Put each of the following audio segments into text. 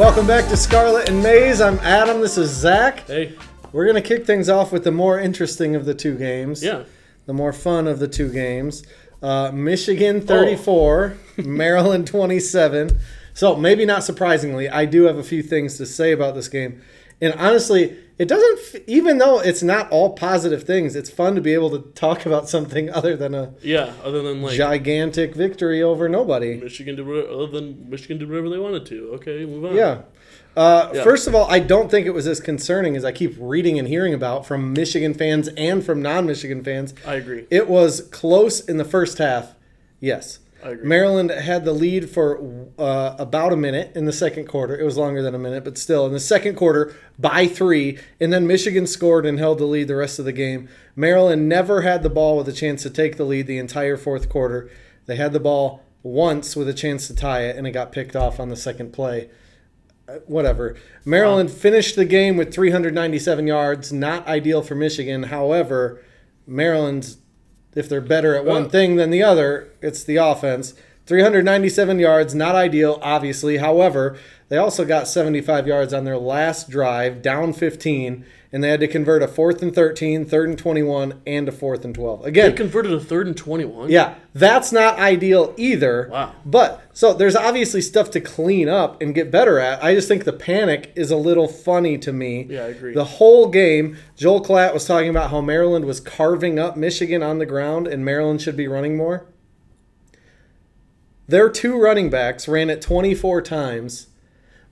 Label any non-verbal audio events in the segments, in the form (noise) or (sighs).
Welcome back to Scarlet and Maize. I'm Adam. This is Zach. Hey, We're going to kick things off with the more interesting of the two games. yeah. The more fun of the two games. Uh, Michigan 34, (laughs) Maryland 27. So, maybe not surprisingly, I do have a few things to say about this game. And honestly, it doesn't, f- even though it's not all positive things, it's fun to be able to talk about something (laughs) other than a Yeah, other than like gigantic victory over nobody. Michigan did other than Michigan did whatever they wanted to. Okay, move on. Yeah. Uh, Yeah. First of all, I don't think it was as concerning as I keep reading and hearing about from Michigan fans and from non Michigan fans. I agree. It was close in the first half. Yes. Maryland had the lead for uh, about a minute in the second quarter. It was longer than a minute, but still in the second quarter by three. And then Michigan scored and held the lead the rest of the game. Maryland never had the ball with a chance to take the lead the entire fourth quarter. They had the ball once with a chance to tie it, and it got picked off on the second play. Uh, Whatever. Maryland finished the game with 397 yards. Not ideal for Michigan. However, Maryland's if they're better at one uh, thing than the other, it's the offense. 397 yards, not ideal, obviously. However, they also got 75 yards on their last drive, down 15, and they had to convert a fourth and 13, third and 21, and a fourth and 12. Again, They converted a third and twenty-one. yeah, that's not ideal either. Wow. But so there's obviously stuff to clean up and get better at. I just think the panic is a little funny to me. Yeah, I agree. The whole game, Joel Klatt was talking about how Maryland was carving up Michigan on the ground and Maryland should be running more. Their two running backs ran it 24 times.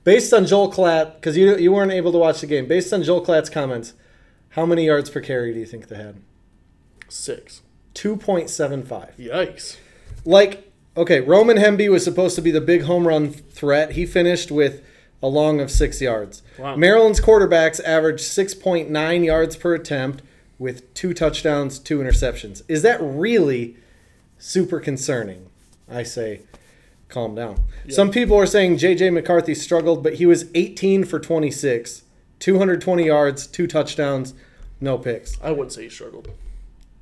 Based on Joel Klatt, because you, you weren't able to watch the game, based on Joel Klatt's comments, how many yards per carry do you think they had? Six. 2.75. Yikes. like okay, Roman Hemby was supposed to be the big home run threat. He finished with a long of six yards. Wow. Maryland's quarterbacks averaged six point nine yards per attempt with two touchdowns, two interceptions. Is that really super concerning? I say, calm down. Some people are saying JJ McCarthy struggled, but he was 18 for 26, 220 yards, two touchdowns, no picks. I wouldn't say he struggled.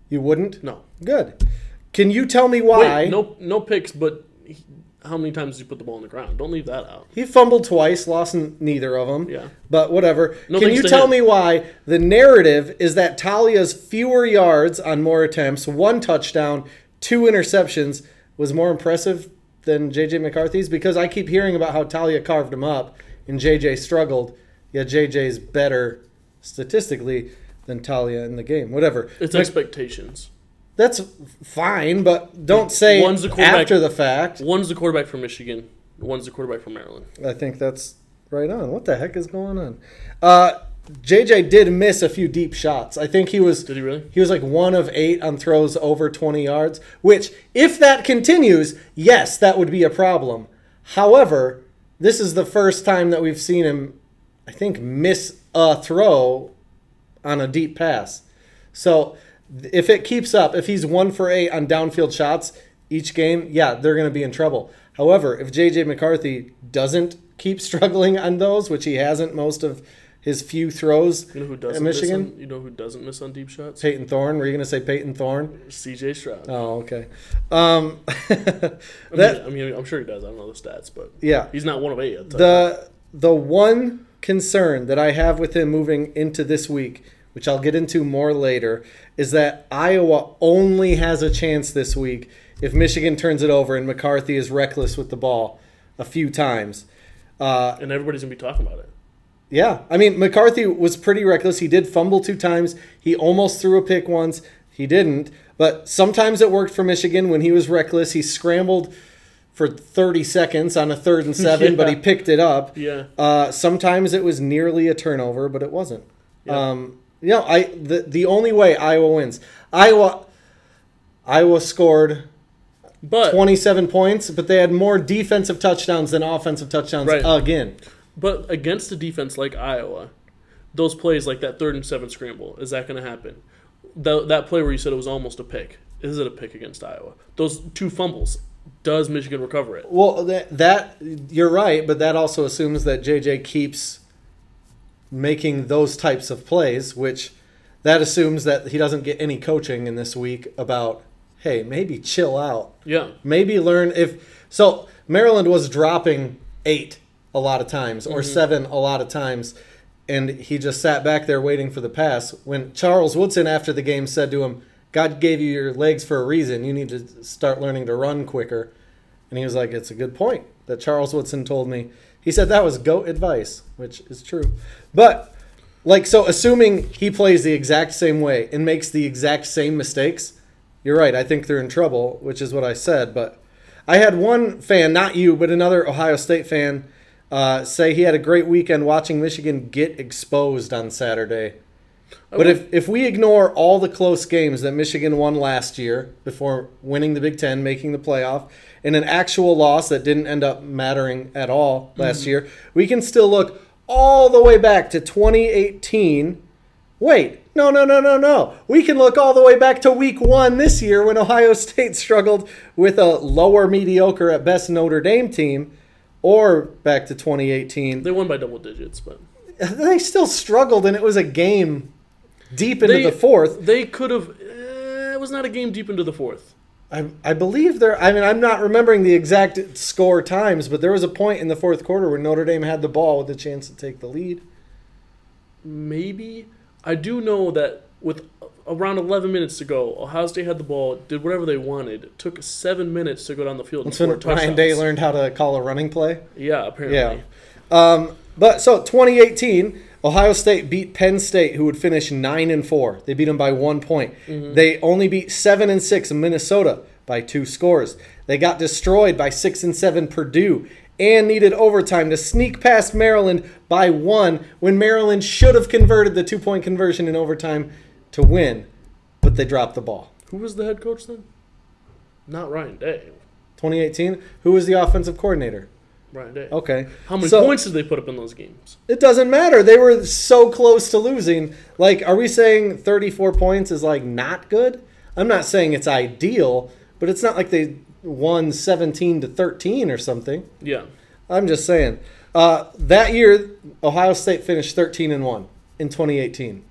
You wouldn't? No. Good. Can you tell me why? Wait, no, no picks. But he, how many times did you put the ball on the ground? Don't leave that out. He fumbled twice, lost neither of them. Yeah. But whatever. No Can you tell him. me why the narrative is that Taulia's fewer yards on more attempts, one touchdown, two interceptions was more impressive than JJ McCarthy's? Because I keep hearing about how Taulia carved him up and JJ struggled, yet JJ's better statistically than Taulia in the game. Whatever. It's Mc- expectations. That's fine, but don't say One's the quarterback- after the fact. One's the quarterback for Michigan. One's the quarterback for Maryland. I think that's right on. What the heck is going on? Uh, JJ did miss a few deep shots. I think he was Did he really? he was like one of eight on throws over 20 yards, which, if that continues, yes, that would be a problem. However, this is the first time that we've seen him, I think, miss a throw on a deep pass. So if it keeps up, if he's one for eight on downfield shots each game, yeah, they're going to be in trouble. However, if JJ McCarthy doesn't keep struggling on those, which he hasn't most of his few throws You know who doesn't miss Michigan, on, You know who doesn't miss on deep shots? Payton Thorne. Were you going to say Payton Thorne? C.J. Stroud. Oh, okay. Um, (laughs) I, that mean, I mean, I'm sure he does. I don't know the stats, but yeah. he's not one of eight. I'll tell you. The the one concern that I have with him moving into this week, which I'll get into more later, is that Iowa only has a chance this week if Michigan turns it over and McCarthy is reckless with the ball a few times. Uh, and everybody's gonna be talking about it. Yeah, I mean McCarthy was pretty reckless. He did fumble two times. He almost threw a pick once. He didn't, but sometimes it worked for Michigan when he was reckless. He scrambled for 30 seconds on a third and (laughs) seven, but he picked it up. Yeah. Uh, sometimes it was nearly a turnover, but it wasn't. Yeah. Um, you know, I the the only way Iowa wins, Iowa, Iowa scored But 27 points, but they had more defensive touchdowns than offensive touchdowns Right. again. But against a defense like Iowa, those plays like that third and seven scramble, is that going to happen? Tho- that play where you said it was almost a pick, is it a pick against Iowa? Those two fumbles, does Michigan recover it? Well, that, that you're right, but that also assumes that JJ keeps making those types of plays, which that assumes that he doesn't get any coaching in this week about, hey, maybe chill out. Yeah. Maybe learn if so Maryland was dropping 8 a lot of times or mm-hmm. seven a lot of times. And he just sat back there waiting for the pass. When Charles Woodson, after the game, said to him, God gave you your legs for a reason. You need to start learning to run quicker. And he was like, It's a good point that Charles Woodson told me. He said that was GOAT advice, which is true. But, like, so assuming he plays the exact same way and makes the exact same mistakes, you're right. I think they're in trouble, which is what I said. But I had one fan, not you, but another Ohio State fan, uh, say he had a great weekend watching Michigan get exposed on Saturday. But if, if we ignore all the close games that Michigan won last year before winning the Big Ten, making the playoff, and an actual loss that didn't end up mattering at all last year, we can still look all the way back to 2018. Wait, no, no, no, no, no. We can look all the way back to week one this year when Ohio (laughs) State struggled with a lower mediocre at best Notre Dame team, or back to 2018 They won by double digits, but they still struggled, and it was a game deep into They- the fourth. they could have. Eh, it was not a game deep into the fourth. I, I believe there. I mean, I'm not remembering the exact score times, but there was a point in the fourth quarter where Notre Dame had the ball with a chance to take the lead. Maybe I do know that with around 11 minutes to go, Ohio State had the ball, did whatever they wanted. It took seven minutes to go down the field. and That's when Ryan touchdowns. Day learned how to call a running play. Yeah, apparently. Yeah. Um, but so 2018, Ohio State beat Penn State, who would finish nine and four. They beat them by one point. They only beat seven and six Minnesota by two scores. They got destroyed by six and seven Purdue and needed overtime to sneak past Maryland by one when Maryland should have converted the two point conversion in overtime to win, but they dropped the ball. Who was the head coach then? Not Ryan Day. 2018, who was the offensive coordinator? Ryan Day. Okay. How many So- points did they put up in those games? It doesn't matter. They were so close to losing. Like, are we saying 34 points is like not good? I'm not saying it's ideal, but it's not like they won 17 to 13 or something. Yeah. I'm just saying. Uh, that year, Ohio State finished 13 and 1 in 2018.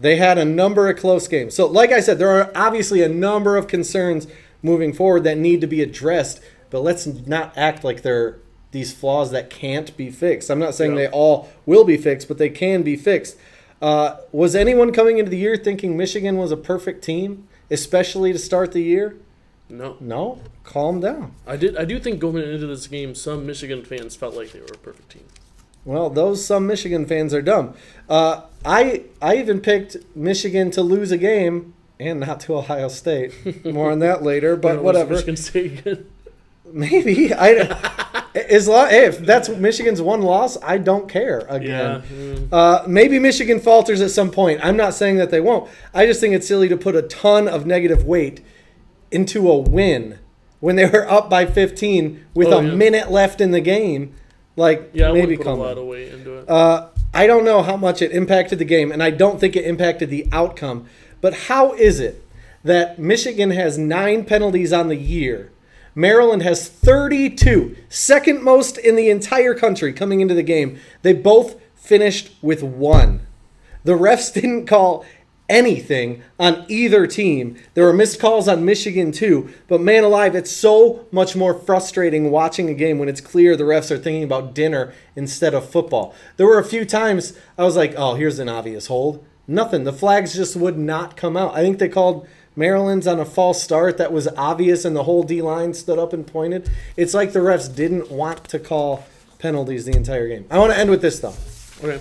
They had a number of close games. So, like I said, there are obviously a number of concerns moving forward that need to be addressed, but let's not act like they're these flaws that can't be fixed. I'm not saying Yeah. they all will be fixed, but they can be fixed. Uh, was anyone coming into the year thinking Michigan was a perfect team, especially to start the year? No. No, calm down. I did. I do think going into this game, some Michigan fans felt like they were a perfect team. Well, those some Michigan fans are dumb. Uh, I I even picked Michigan to lose a game and not to Ohio State. (laughs) More on that later, but whatever. Michigan State again. Maybe I. As long, hey, if that's Michigan's one loss, I don't care. Yeah. Again, mm. uh, maybe Michigan falters at some point. I'm not saying that they won't. I just think it's silly to put a ton of negative weight into a win when they were up by 15 with Oh, a yeah. minute left in the game. Like Yeah, maybe put a come lot of weight into it. Uh, I don't know how much it impacted the game, and I don't think it impacted the outcome. But how is it that Michigan has nine penalties on the year? Maryland has 32, second most in the entire country coming into the game. They both finished with one. The refs (laughs) didn't call anything on either team. There were missed calls on Michigan too, but man alive, it's so much more frustrating watching a game when it's clear the refs are thinking about dinner instead of football. There were a few times I was like, oh, here's an obvious hold. Nothing. The flags just would not come out. I think they called Maryland's on a false start that was obvious and the whole D line stood up and pointed. It's like the refs didn't want to call penalties the entire game. I want to end with this though. Okay.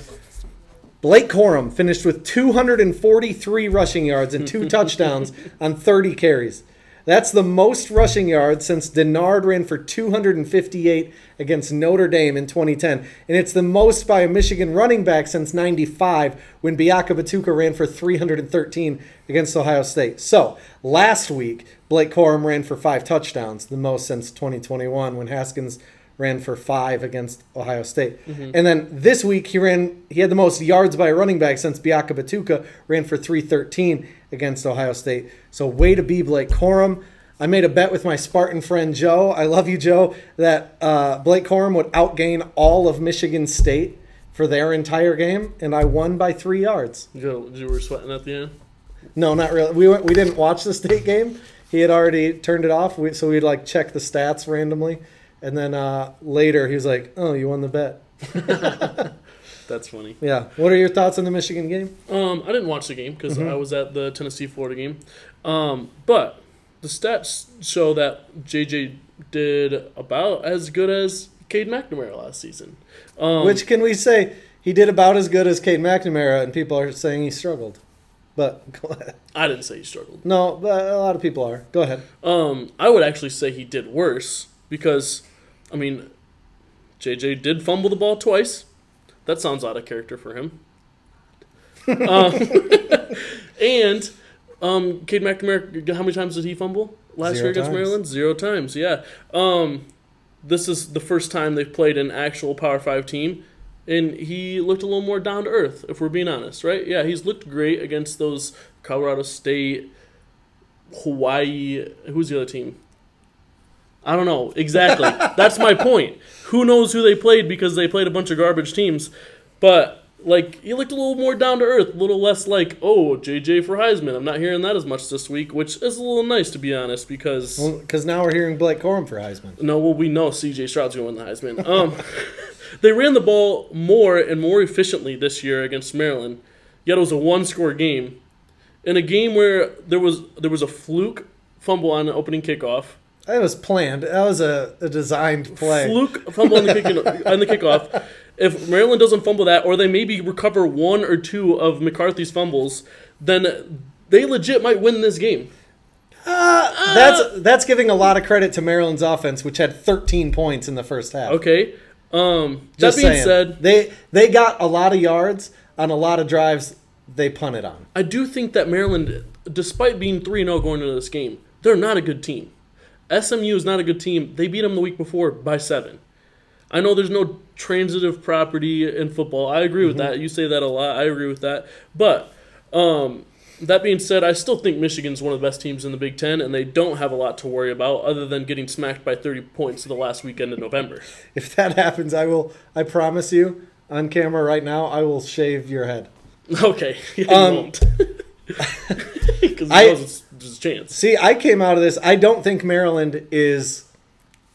Blake Corum finished with 243 rushing yards and two (laughs) touchdowns on 30 carries. That's the most rushing yards since Denard ran for 258 against Notre Dame in 2010. And it's the most by a Michigan running back since 95 when Biakabutuka ran for 313 against Ohio State. So last week, Blake Corum ran for five touchdowns, the most since 2021 when Haskins ran for five against Ohio State. And then this week he ran he had the most yards by a running back since Biakabutuka ran for 313 against Ohio State. So way to be Blake Corum. I made a bet with my Spartan friend Joe. I love you, Joe, that uh, Blake Corum would outgain all of Michigan State for their entire game, and I won by three yards. You, you were sweating at the end. No, not really. We went, we didn't watch the state game. He had already turned it off, we, so we'd like check the stats randomly And then uh, later he was like, "Oh, you won the bet." (laughs) That's funny. Yeah. What are your thoughts on the Michigan game? Um, I didn't watch the game because Mhm. I was at the Tennessee Florida game. Um, but the stats show that JJ did about as good as Cade McNamara last season. Um, Which can we say he did about as good as Cade McNamara, and people are saying he struggled. But (laughs) go ahead. I didn't say he struggled. No, but a lot of people are. Go ahead. Um, I would actually say he did worse because, I mean, JJ did fumble the ball twice. That sounds out of character for him. (laughs) um, (laughs) and um, Cade McNamara, how many times did he fumble last Zero year against times. Maryland? Zero times. Yeah. Um, this is the first time they've played an actual Power Five team, and he looked a little more down to earth. If we're being honest, right? Yeah, he's looked great against those Colorado State, Hawaii. Who's the other team? I don't know exactly. That's my point. Who knows who they played because they played a bunch of garbage teams, but like he looked a little more down to earth, a little less like oh JJ for Heisman. I'm not hearing that as much this week, which is a little nice to be honest because Because now we're hearing Blake Corum for Heisman. no, well, we know CJ Stroud's going to win the Heisman. Um, (laughs) they ran the ball more and more efficiently this year against Maryland. Yet it was a one-score game, in a game where there was there was a fluke fumble on the opening kickoff, That was planned. That was a, a designed play. fluke fumble on the, kick (laughs) on the kickoff. If Maryland doesn't fumble that, or they maybe recover one or two of McCarthy's fumbles, then they legit might win this game. Uh, that's that's giving a lot of credit to Maryland's offense, which had 13 points in the first half. Okay. Um, Just that being saying. said, they they got a lot of yards on a lot of drives they punted on. I do think that Maryland, despite being 3 0 going into this game, they're not a good team. SMU is not a good team. They beat them the week before by seven. I know there's no transitive property in football. I agree with that. You say that a lot. I agree with that. But um, that being said, I still think Michigan's one of the best teams in the Big Ten, and they don't have a lot to worry about other than getting smacked by 30 points the last weekend in November. If that happens, I will. I promise you, on camera right now, I will shave your head. (laughs) Okay, yeah, (laughs) you Um, won't. (laughs) Because It's a chance. See, I came out of this. I don't think Maryland is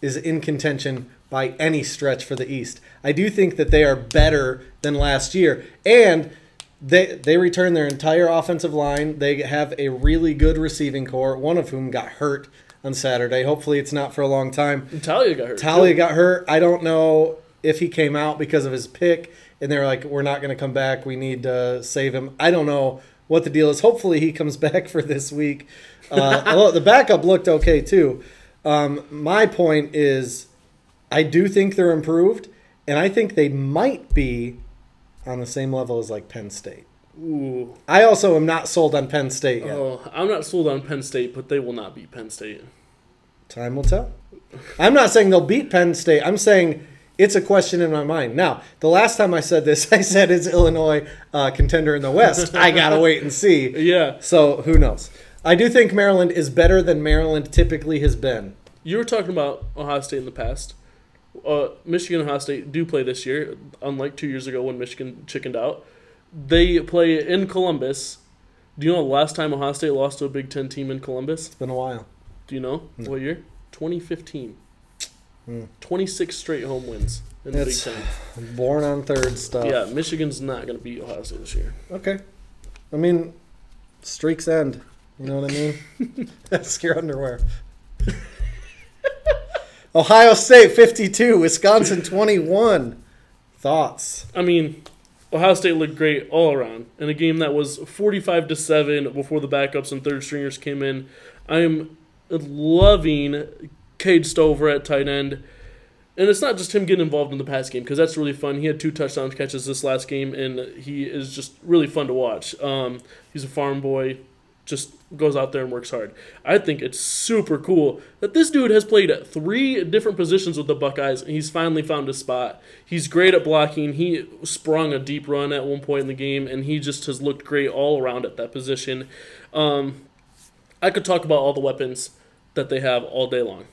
is in contention by any stretch for the East. I do think that they are better than last year, and they they return their entire offensive line. They have a really good receiving corps, one of whom got hurt on Saturday. Hopefully, it's not for a long time. Taulia got hurt. Taulia too. got hurt. I don't know if he came out because of his pick, and they're like, "We're not going to come back. We need to save him." I don't know what the deal is. Hopefully, he comes (laughs) back for this week. Uh, although the backup looked okay too. Um, my point is, I do think they're improved, and I think they might be on the same level as like Penn State. Ooh. I also am not sold on Penn State yet. Oh, I'm not sold on Penn State, but they will not beat Penn State. Time will tell. I'm not saying they'll beat Penn State. I'm saying it's a question in my mind. Now, the last time I said this, (laughs) I said it's Illinois uh, contender in the West. I gotta wait and see. (laughs) Yeah, So who knows? I do think Maryland is better than Maryland typically has been. you were talking about Ohio State in the past. Uh, Michigan and Ohio State do play this year, unlike two years ago when Michigan chickened out. They play in Columbus. Do you know the last time Ohio State lost to a Big Ten team in Columbus? It's been a while. Do you know what year? 2015. Hmm. 26 straight home wins in the Big Ten. (sighs) born on third stuff. Yeah, Michigan's not going to beat Ohio State this year. Okay. I mean, streaks end. You know what I mean? (laughs) That's your underwear. (laughs) Ohio State 52, Wisconsin 21. Thoughts? I mean, Ohio State looked great all around in a game that was 45 to 7 before the backups and third stringers came in. I am loving Cade Stover at tight end. And it's not just him getting involved in the pass game because that's really fun. He had two touchdown catches this last game, and he is just really fun to watch. Um, he's a farm boy, just goes out there and works hard. I think it's super cool that this dude has played three different positions with the Buckeyes, and he's finally found his spot. He's great at blocking. He sprung a deep run at one point in the game, and he just has looked great all around at that position. Um, I could talk about all the weapons that they have all day long.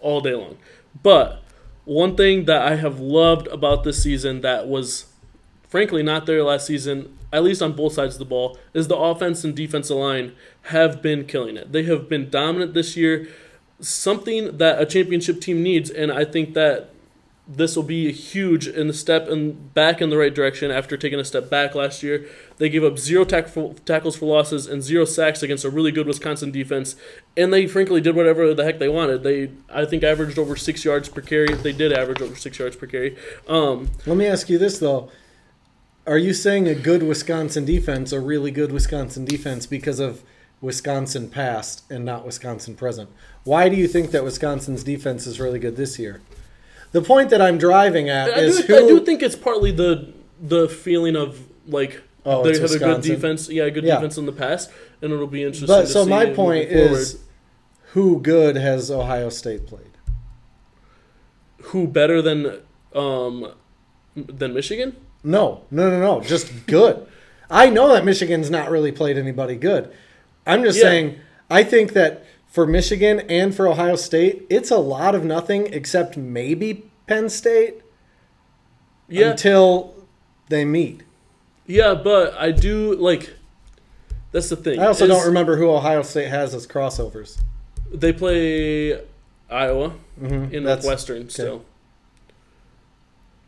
All day long. But one thing that I have loved about this season that was frankly not there last season, at least on both sides of the ball, is the offense and defensive line have been killing it. They have been dominant this year. something that a championship team needs, and I think that this will be a huge in the step and back in the right direction after taking a step back last year. They gave up zero tack tackles for losses and zero sacks against a really good Wisconsin defense, and they frankly did whatever the heck they wanted. They I think averaged over six yards per carry. They did average over six yards per carry. Um, Let me ask you this though: Are you saying a good Wisconsin defense, a really good Wisconsin defense, because of Wisconsin past and not Wisconsin present? Why do you think that Wisconsin's defense is really good this year? The point that I'm driving at I is do, who. I do think it's partly the the feeling of like Oh, they have a good defense, yeah, a good Yeah. defense in the past, and it'll be interesting. but to so my point forward. is, who good has Ohio State played? who better than um than Michigan? No, no, no, no. Just good. I know that Michigan's not really played anybody good. I'm just Yeah. saying, I think that for Michigan and for Ohio State, it's a lot of nothing except maybe Penn State Yeah, until they meet. yeah, but I do like. That's the thing. I also is don't remember who Ohio State has as crossovers. They play Iowa Mhm, in that's- Northwestern still.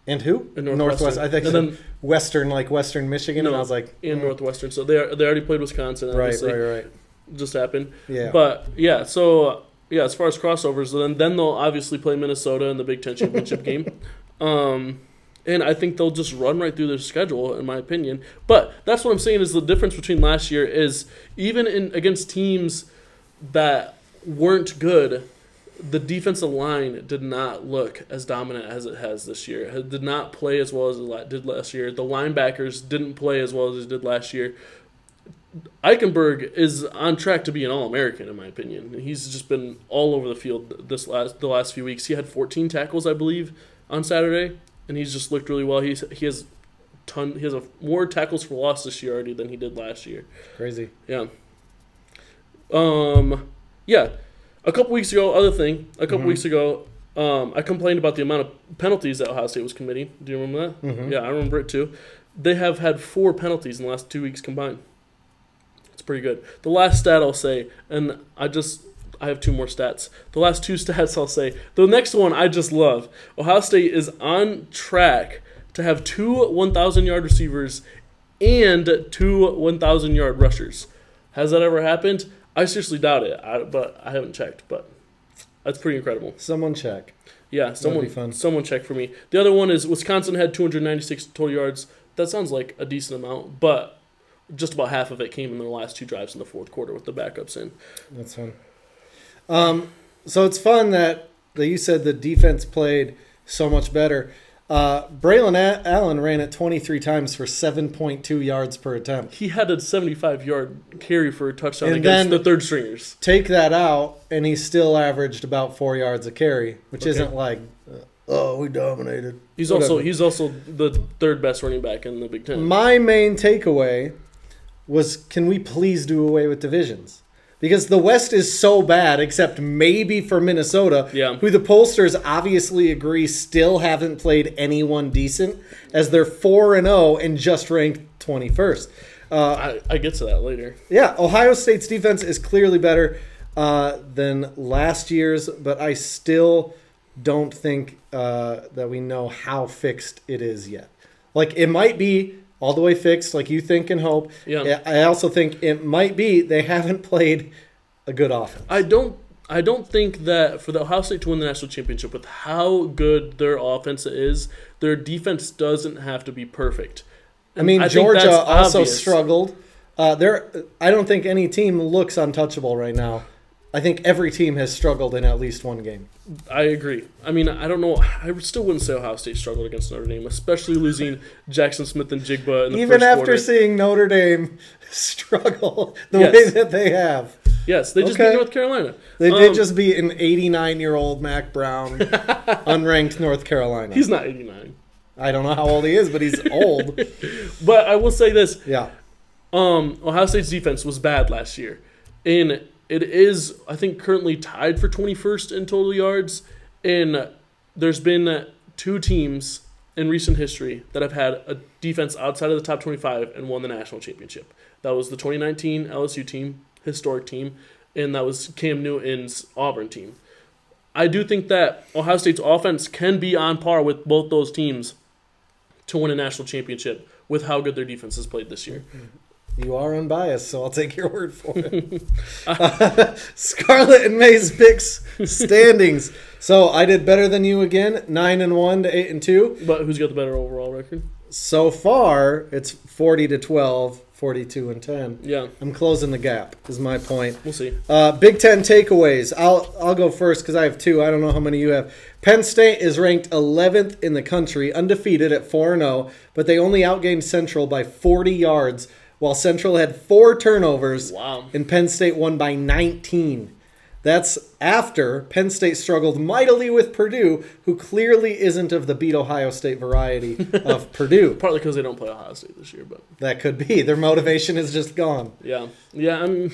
And who? In Northwest. Northwestern. I think then- Western, like Western Michigan. and I was like, in mm, Northwestern, so they are, they already played Wisconsin. right, right, right. Just happened. Yeah. But yeah, so yeah, as far as crossovers, then then they'll obviously play Minnesota in the Big Ten championship (laughs) game, um, and I think they'll just run right through their schedule, in my opinion. But that's what I'm saying is the difference between last year is even in against teams that weren't good, the defensive line did not look as dominant as it has this year. It did not play as well as it did last year. The linebackers didn't play as well as they did last year. Eichenberg is on track to be an All-American, in my opinion. He's just been all over the field this last the last few weeks. He had 14 tackles, I believe, on Saturday, and he's just looked really well. He's he has ton he has a, more tackles for loss this year already than he did last year. Crazy. Yeah. Um. Yeah. A couple weeks ago, other thing. A couple Mhm. weeks ago, um, I complained about the amount of penalties that Ohio State was committing. Do you remember that? Mhm. Yeah, I remember it too. They have had four penalties in the last two weeks combined. It's pretty good. The last stat I'll say, and I just I have two more stats. The last two (laughs) stats I'll say. The next one I just love. Ohio State is on track to have two 1,000 yard receivers and two 1,000 yard rushers. Has that ever happened? I seriously doubt it, I, but I haven't checked. But that's pretty incredible. Someone check. Yeah, someone fun. someone check for me. The other one is Wisconsin had 296 total yards. That sounds like a decent amount, but just about half of it came in their last two drives in the fourth quarter with the backups in. That's fun. Um, so it's fun that, that you said the defense played so much better. Uh, Braelon A- Allen ran it 23 times for 7.2 yards per attempt. He had a 75 yard carry for a touchdown And against the third stringers. Take that out, and he still averaged about four yards a carry, which Okay. isn't like, uh, oh, we dominated. He's also he's also the third best running back in the Big Ten. My main takeaway was can we please do away with divisions? Because the West is so bad, except maybe for Minnesota, Yeah. who the pollsters obviously agree still haven't played anyone decent, as they're 4 and 0 and just ranked 21st. Uh, I, I get to that later. yeah, Ohio State's defense is clearly better uh, than last year's, but I still don't think uh, that we know how fixed it is yet. Like, it might be all the way fixed, like you think and hope. Yeah. I also think it might be they haven't played a good offense. I don't I don't think that for the Ohio State to win the national championship with how good their offense is, their defense doesn't have to be perfect. I mean, think Georgia also obvious. struggled. Uh, there, I don't think any team looks untouchable right now. I think every team has struggled in at least one game. I agree. I mean, I don't know. I still wouldn't say Ohio State struggled against Notre Dame, especially losing Jaxon Smith-Njigba in the Even first after quarter. seeing Notre Dame (laughs) struggle the Yes. way that they have, yes, they just Okay. beat North Carolina. they Um, did just beat an 89 year old Mack Brown, (laughs) unranked North Carolina. He's not 89. I don't know how old he is, but he's old. (laughs) But I will say this: Yeah, Um, Ohio State's defense was bad last year, and it is I think currently tied for 21st in total yards. And there's been two teams in recent history that have had a defense outside of the top 25 and won the national championship. That was the 2019 LSU team, historic team, and that was Cam Newton's Auburn team. I do think that Ohio State's offense can be on par with both those teams to win a national championship with how good their defense has played this year. Mm-hmm. You are unbiased, so I'll take your word for it. uh, (laughs) (laughs) Scarlet and Maize picks standings. So I did better than you again, nine and one to eight and two. But who's got the better overall record? So far, it's forty to 12, 42 and ten. Yeah, I'm closing the gap. Is my point. we'll see. Uh, Big Ten takeaways. I'll I'll go first because I have two. I don't know how many you have. Penn State is ranked 11th in the country, undefeated at 4 0, but they only outgained Central by 40 yards, while Central had four turnovers, Wow. and Penn State won by 19. That's after Penn State struggled mightily with Purdue, who clearly isn't of the beat Ohio State variety of (laughs) Purdue. Partly because they don't play Ohio State this year, but That could be. Their motivation is just gone. yeah, yeah. I'm.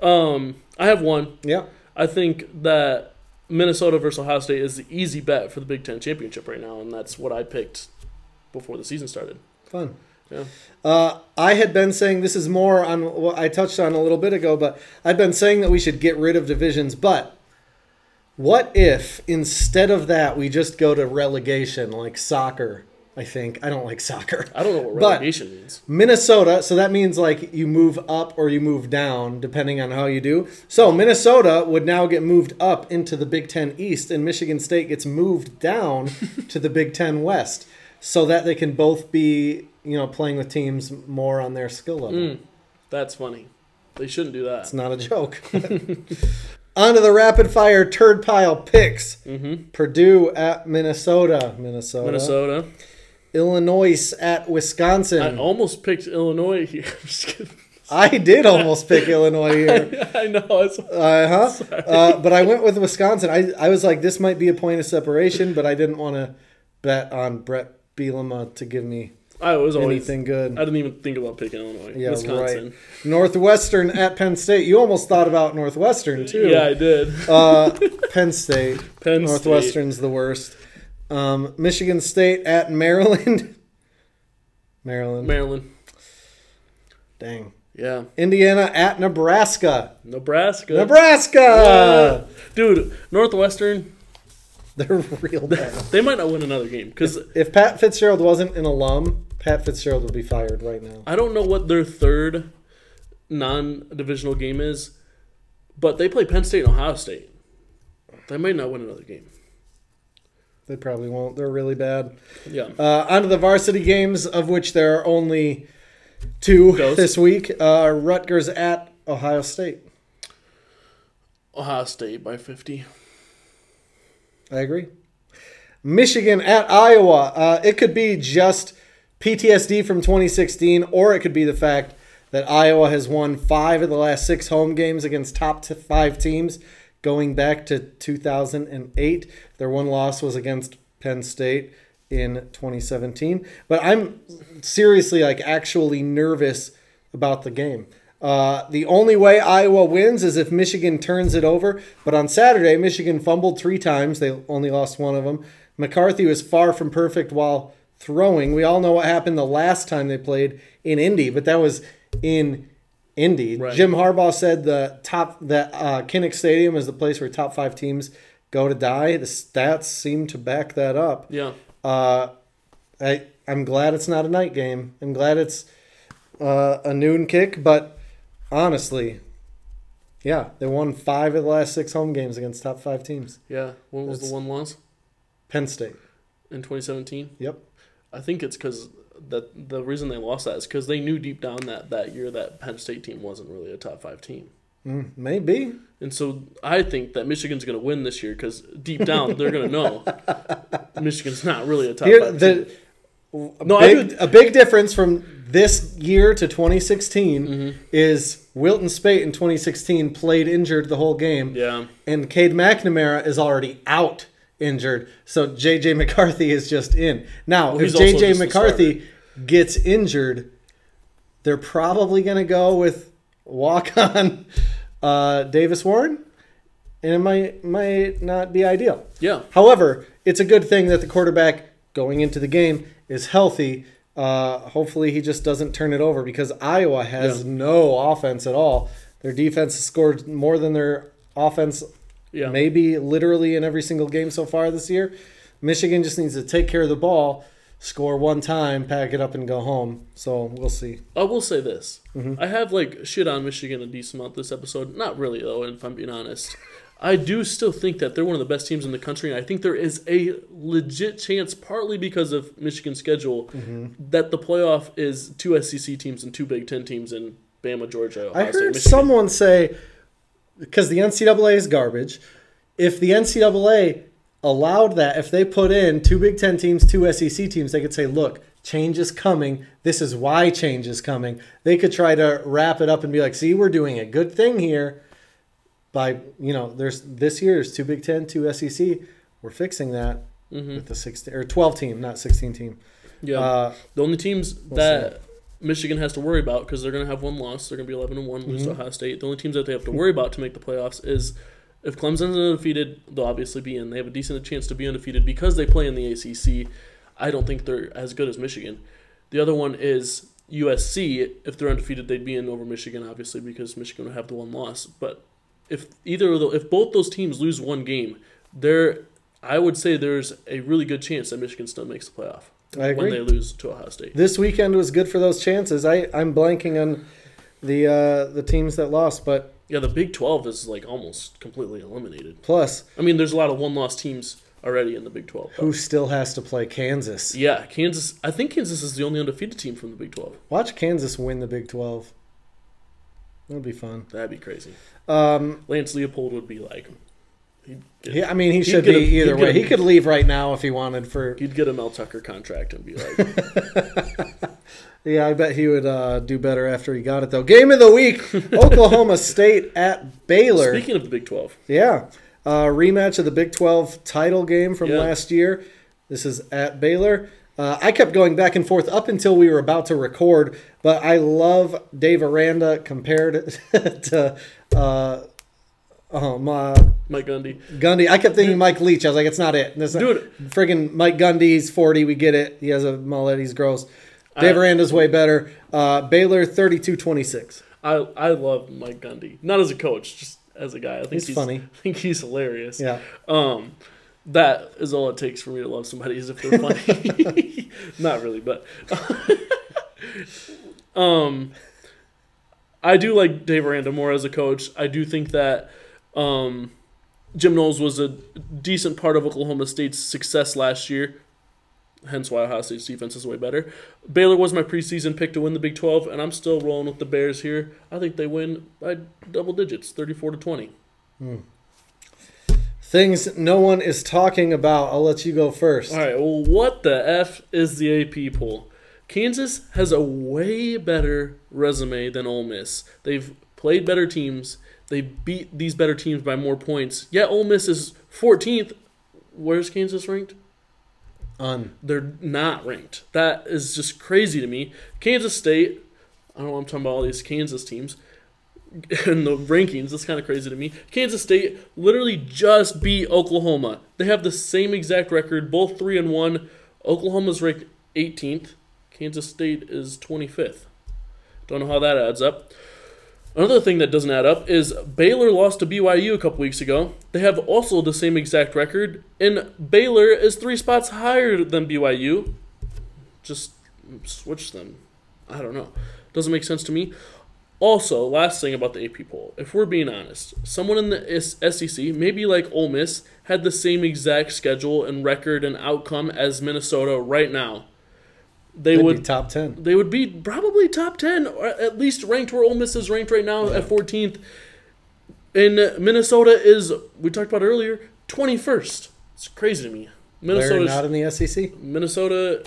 (laughs) um, I have one. Yeah. I think that Minnesota versus Ohio State is the easy bet for the Big Ten championship right now, and that's what I picked before the season started. Fun. Yeah. Uh, I had been saying this is more on what I touched on a little bit ago, but I've been saying that we should get rid of divisions. But what if instead of that we just go to relegation like soccer? I think I don't like soccer. I don't know what (laughs) But- relegation means. Minnesota, so that means like you move up or you move down depending on how you do. So Minnesota would now get moved up into the Big Ten East, and Michigan State gets moved down (laughs) to the Big Ten West, so that they can both be you know playing with teams more on their skill level. Mm, that's funny. They shouldn't do that. It's not a joke. (laughs) On to the rapid fire turd pile picks. Mm-hmm. Purdue at Minnesota. Minnesota. Minnesota. Illinois at Wisconsin. I almost picked Illinois here. (laughs) I'm just kidding. I did almost pick Illinois (laughs) here. I know. It's, Uh huh. Uh, but I went with Wisconsin. I, I was like, this might be a point of separation, but I didn't want to bet on Bret Bielema to give me I was always. anything good. I didn't even think about picking Illinois. Yeah, Wisconsin. right. Northwestern at Penn State. You almost thought about Northwestern too. Yeah, I did. Uh, (laughs) Penn State. Penn State. Northwestern's the worst. Um, Michigan State at Maryland. (laughs) Maryland. Maryland. Dang. Yeah. Indiana at Nebraska. Nebraska. Nebraska. Yeah. Dude, Northwestern, They're real bad. (laughs) they might not win another game because If Pat Fitzgerald wasn't an alum, Pat Fitzgerald would be fired right now. I don't know what their third non-divisional game is, but they play Penn State and Ohio State. They might not win another game. They probably won't. They're really bad. Yeah. Uh, on to the varsity games, of which there are only two Ghost. this week. Uh, Rutgers at Ohio State. Ohio State by 50. I agree. Michigan at Iowa. Uh, it could be just PTSD from 2016, or it could be the fact that Iowa has won five of the last six home games against top five teams going back to 2008. Their one loss was against Penn State in 2017. But I'm seriously, like, actually nervous about the game. Uh, the only way Iowa wins is if Michigan turns it over. But on Saturday, Michigan fumbled three times. They only lost one of them. McCarthy was far from perfect while throwing. We all know what happened the last time they played in Indy, but that was in Indy. Right. Jim Harbaugh said the top that uh, Kinnick Stadium is the place where top five teams go to die. The stats seem to back that up. Yeah. Uh, I I'm glad it's not a night game. I'm glad it's uh, a noon kick, but honestly, yeah, they won five of the last six home games against top five teams. Yeah. When was That's- the one loss? Penn State. In 2017? Yep. I think it's because that the reason they lost that is because they knew deep down that that year that Penn State team wasn't really a top five team. Mm, maybe. And so I think that Michigan's going to win this year because deep down they're going to know (laughs) Michigan's not really a top Here, five the, team. a, No, I big, do- a big difference from this year to 2016 Mm-hmm. is Wilton Speight in 2016 played injured the whole game. Yeah. and Cade McNamara is already out injured. So JJ McCarthy is just in. Now, Well, if JJ McCarthy gets injured, they're probably going to go with walk on uh, Davis Warren, and it might might not be ideal. Yeah. However, it's a good thing that the quarterback going into the game is healthy. Uh, hopefully, he just doesn't turn it over because Iowa has Yeah. no offense at all. Their defense has scored more than their offense, Yeah. maybe literally in every single game so far this year. Michigan just needs to take care of the ball, score one time, pack it up, and go home. So we'll see. I will say this. Mm-hmm. I have like shit on Michigan a decent amount this episode. Not really though, if I'm being honest. I do still think that they're one of the best teams in the country, and I think there is a legit chance, partly because of Michigan's schedule, Mm-hmm. that the playoff is two SEC teams and two Big Ten teams in Bama, Georgia, Ohio I State, heard Michigan. someone say because the NCAA is garbage. If the NCAA allowed that, if they put in two Big Ten teams, two SEC teams, they could say, "Look, change is coming. This is why change is coming." They could try to wrap it up and be like, "See, we're doing a good thing here." By you know, there's this year there's two Big Ten, two SEC. We're fixing that Mhm. with the sixteen or twelve team, not sixteen team. Yeah. Uh, The only teams that Michigan has to worry about because they're going to have one loss, they're going to be eleven and one, lose to Mm-hmm. Ohio State. The only teams that they have to worry about to make the playoffs is if Clemson's undefeated, they'll obviously be in. They have a decent chance to be undefeated because they play in the ACC. I don't think they're as good as Michigan. The other one is USC. If they're undefeated, they'd be in over Michigan, obviously because Michigan would have the one loss. But if either of the, if both those teams lose one game, there, I would say there's a really good chance that Michigan still makes the playoff I when agree. they lose to Ohio State. this weekend was good for those chances. I I'm blanking on the uh, the teams that lost, but Yeah, the Big 12 is like almost completely eliminated. plus I mean, there's a lot of one loss teams already in the Big 12. but- who still has to play Kansas? Yeah, Kansas. I think Kansas is the only undefeated team from the Big 12. Watch Kansas win the Big 12. That'd be fun. That'd be crazy. Um, Lance Leipold would be like, get, he, I mean, he should be a- either way. a- He could leave right now if he wanted for. he'd get a Mel Tucker contract and be like, (laughs) Yeah, I bet he would uh, do better after he got it though. Game of the week: (laughs) Oklahoma State at Baylor. speaking of the Big 12, Yeah. Uh, rematch of the Big 12 title game from Yeah. last year. This is at Baylor. Uh, I kept going back and forth up until we were about to record, but I love Dave Aranda compared (laughs) to uh, oh, my, Mike Gundy. Gundy. I kept thinking Mike Leach. I was like, it's not it. That's not, Dude. friggin' Mike Gundy. He's 40. We get it. He has a mullet. He's gross. Dave I- Aranda's way better. Uh, Baylor 32 26. I I love Mike Gundy. Not as a coach, just as a guy. I think He's he's, funny. (laughs) I think he's hilarious. Yeah. Um, that is all it takes for me to love somebody is if they're funny. (laughs) Not really, but (laughs) um, I do like Dave Aranda more as a coach. I do think that um, Jim Knowles was a decent part of Oklahoma State's success last year. Hence why Ohio State's defense is way better. Baylor was my preseason pick to win the Big 12, and I'm still rolling with the Bears here. I think they win by double digits, 34 to 20. Things no one is talking about. I'll let you go first. All right, well, what the F is the AP poll? Kansas has a way better resume than Ole Miss. They've played better teams. They beat these better teams by more points. Yet Ole Miss is 14th. Where's Kansas ranked? Un. They're not ranked. That is just crazy to me. Kansas State, I don't know, I'm talking about all these Kansas teams (laughs) in the rankings. That's kind of crazy to me. Kansas State literally just beat Oklahoma. They have the same exact record, both 3 and 1. Oklahoma's ranked 18th. Kansas State is 25th. Don't know how that adds up. Another thing that doesn't add up is Baylor lost to BYU a couple weeks ago. They have also the same exact record, and Baylor is three spots higher than BYU. Just switch them. I don't know. Doesn't make sense to me. Also, last thing about the AP poll. If we're being honest, someone in the SEC, maybe like Ole Miss, had the same exact schedule and record and outcome as Minnesota right now. They They'd would be top 10. they would be probably top 10 or at least ranked where Ole Miss is ranked right now at 14th. And Minnesota is we talked about earlier 21st. It's crazy to me. They're Minnesota's not in the SEC. Minnesota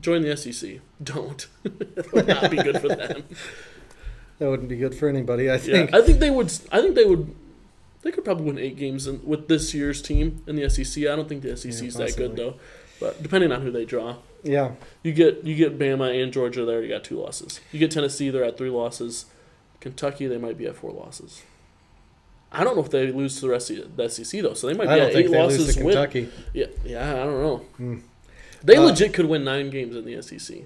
join the SEC. Don't. (laughs) that would not be good for them. (laughs) That wouldn't be good for anybody, I Yeah, think. I think they would I think they would they could probably win 8 games in, with this year's team in the SEC. I don't think the SEC is Yeah, that good though. But depending on who they draw. Yeah. You get you get Bama and Georgia. They already got two losses. You get Tennessee. They're at three losses. Kentucky. They might be at four losses. I don't know if they lose to the rest of the SEC though. So they might be at think eight they losses. lose to with- Kentucky. yeah, yeah. I don't know. Hmm. They Uh, legit could win nine games in the SEC.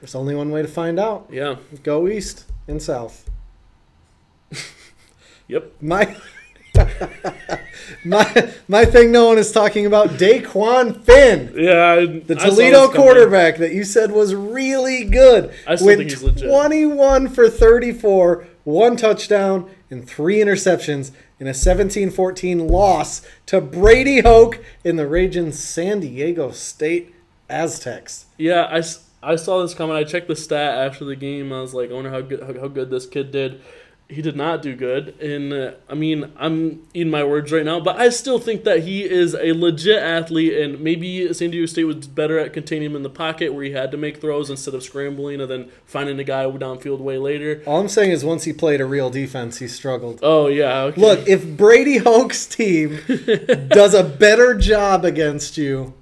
There's only one way to find out. Yeah. Go east and south. (laughs) Yep. My (laughs) my my thing no one is talking about Dequan Finn. Yeah. I- The Toledo quarterback that you said was really good. I still think he's legit. 21 for 34, one touchdown, and three interceptions in a 17 14 loss to Brady Hoke in the raging San Diego State Aztecs. Yeah, I I saw this coming. I checked the stat after the game. I was like, I wonder how good how, how good this kid did. He did not do good, and uh, I mean, I'm eating my words right now, but I still think that he is a legit athlete, and maybe San Diego State was better at containing him in the pocket, where he had to make throws instead of scrambling and then finding a guy downfield way later. All I'm saying is once he played a real defense, he struggled. Oh yeah, okay. Look, if Brady Hoke's team (laughs) does a better job against you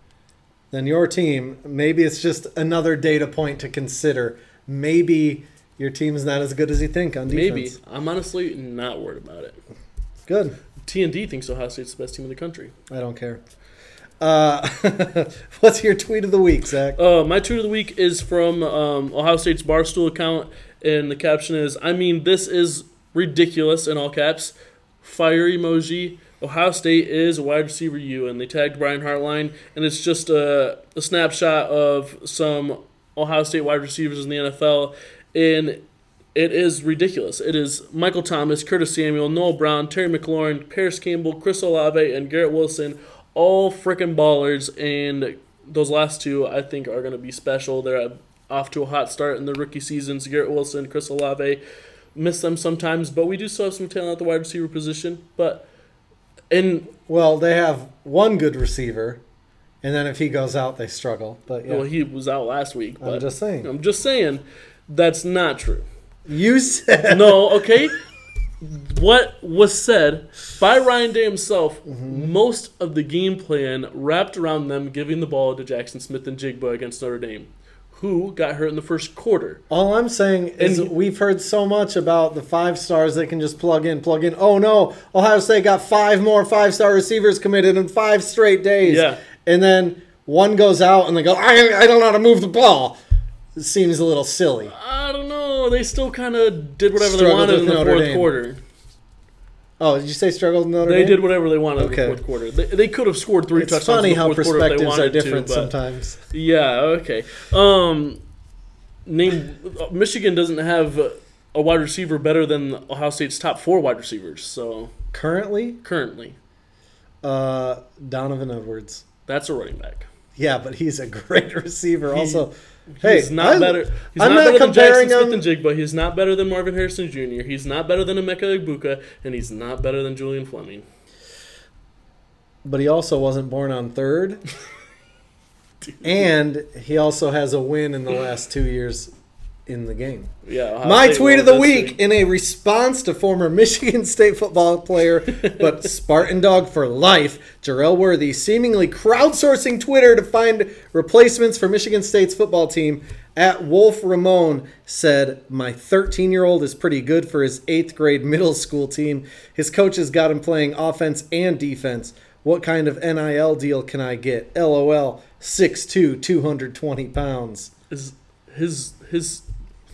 than your team, maybe it's just another data point to consider. Maybe your team's not as good as you think on defense. maybe I'm honestly not worried about it. Good. TND thinks Ohio State's the best team in the country. I don't care. Uh, (laughs) what's your tweet of the week, Zach? Uh, my tweet of the week is from um, Ohio State's Barstool account, and the caption is I mean, this is ridiculous in all caps. Fire emoji. Ohio State is a wide receiver U, and they tagged Brian Hartline, and it's just a, a snapshot of some Ohio State wide receivers in the NFL, and it is ridiculous. It is Michael Thomas, Curtis Samuel, Noah Brown, Terry McLaurin, Parris Campbell, Chris Olave, and Garrett Wilson, all freaking ballers. And those last two, I think, are going to be special. They're off to a hot start in the rookie seasons. Garrett Wilson, Chris Olave, miss them sometimes, but we do still have some talent at the wide receiver position. But and Well, they have one good receiver, and then if he goes out, they struggle. But yeah, well, he was out last week. But I'm just saying. I'm just saying that's not true. You said no, okay. What was said by Ryan Day himself, Mm-hmm. most of the game plan wrapped around them giving the ball to Jaxon Smith-Njigba against Notre Dame, who got hurt in the first quarter. All I'm saying is And- we've heard so much about the five stars they can just plug in, plug in. Oh no, Ohio State got five more five star receivers committed in five straight days. Yeah. And then one goes out and they go, I, I don't know how to move the ball. It seems a little silly. I don't know. They still kind of did whatever they wanted in the Notre fourth Dame. quarter. Oh, did you say struggled in Notre They Dame? did whatever they wanted Okay. in the fourth quarter. They, they could have scored three It's touchdowns funny in the how fourth quarter if they perspectives are different to, sometimes. yeah, okay. Um, name Michigan doesn't have a wide receiver better than Ohio State's top four wide receivers. So Currently, currently, uh, Donovan Edwards. that's a running back. Yeah, but he's a (laughs) great receiver. He- also, hey, He's not I- better. He's I'm not, better than comparing Jaxon him- Smith-Njigba. He's not better than Marvin Harrison Jr. He's not better than Emeka Egbuka, and he's not better than Julian Fleming. but he also wasn't born on third. (laughs) and he also has a win in the last two years in the game. Yeah. Ohio My State tweet of the week in a response to former (laughs) Michigan State football player, but (laughs) Spartan dog for life, Jerel Worthy, seemingly crowdsourcing Twitter to find replacements for Michigan State's football team. At Wolf Ramon said, My 13 year old is pretty good for his eighth grade middle school team. His coaches got him playing offense and defense. What kind of NIL deal can I get? LOL, 6'2, 220 pounds. Is his his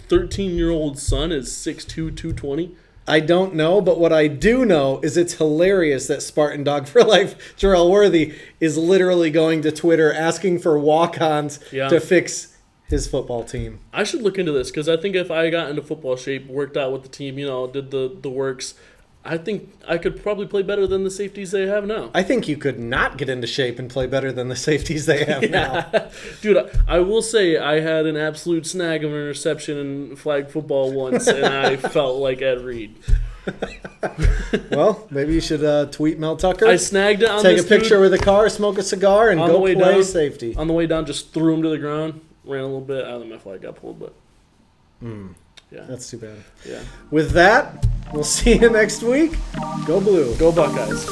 thirteen year old son is 6'2", 220? I don't know, but what I do know is it's hilarious that Spartan Dog (laughs) for Life, Jerel Worthy, is literally going to Twitter asking for walk ons Yeah. to fix his football team. I should look into this because I think if I got into football shape, worked out with the team, you know, did the the works, I think I could probably play better than the safeties they have now. I think you could not get into shape and play better than the safeties they have (laughs) now. (laughs) Dude, I, I will say I had an absolute snag of an interception in flag football once, and I (laughs) felt like Ed Reed. Well, maybe you should uh, tweet Mel Tucker, I snagged it on take a picture with a car, smoke a cigar, and on go the way play down. safety. On the way down, just threw him to the ground, ran a little bit. I don't think my flag got pulled, but yeah. That's too bad. Yeah. With that, we'll (laughs) see you next week. Go blue. Go Buckeyes.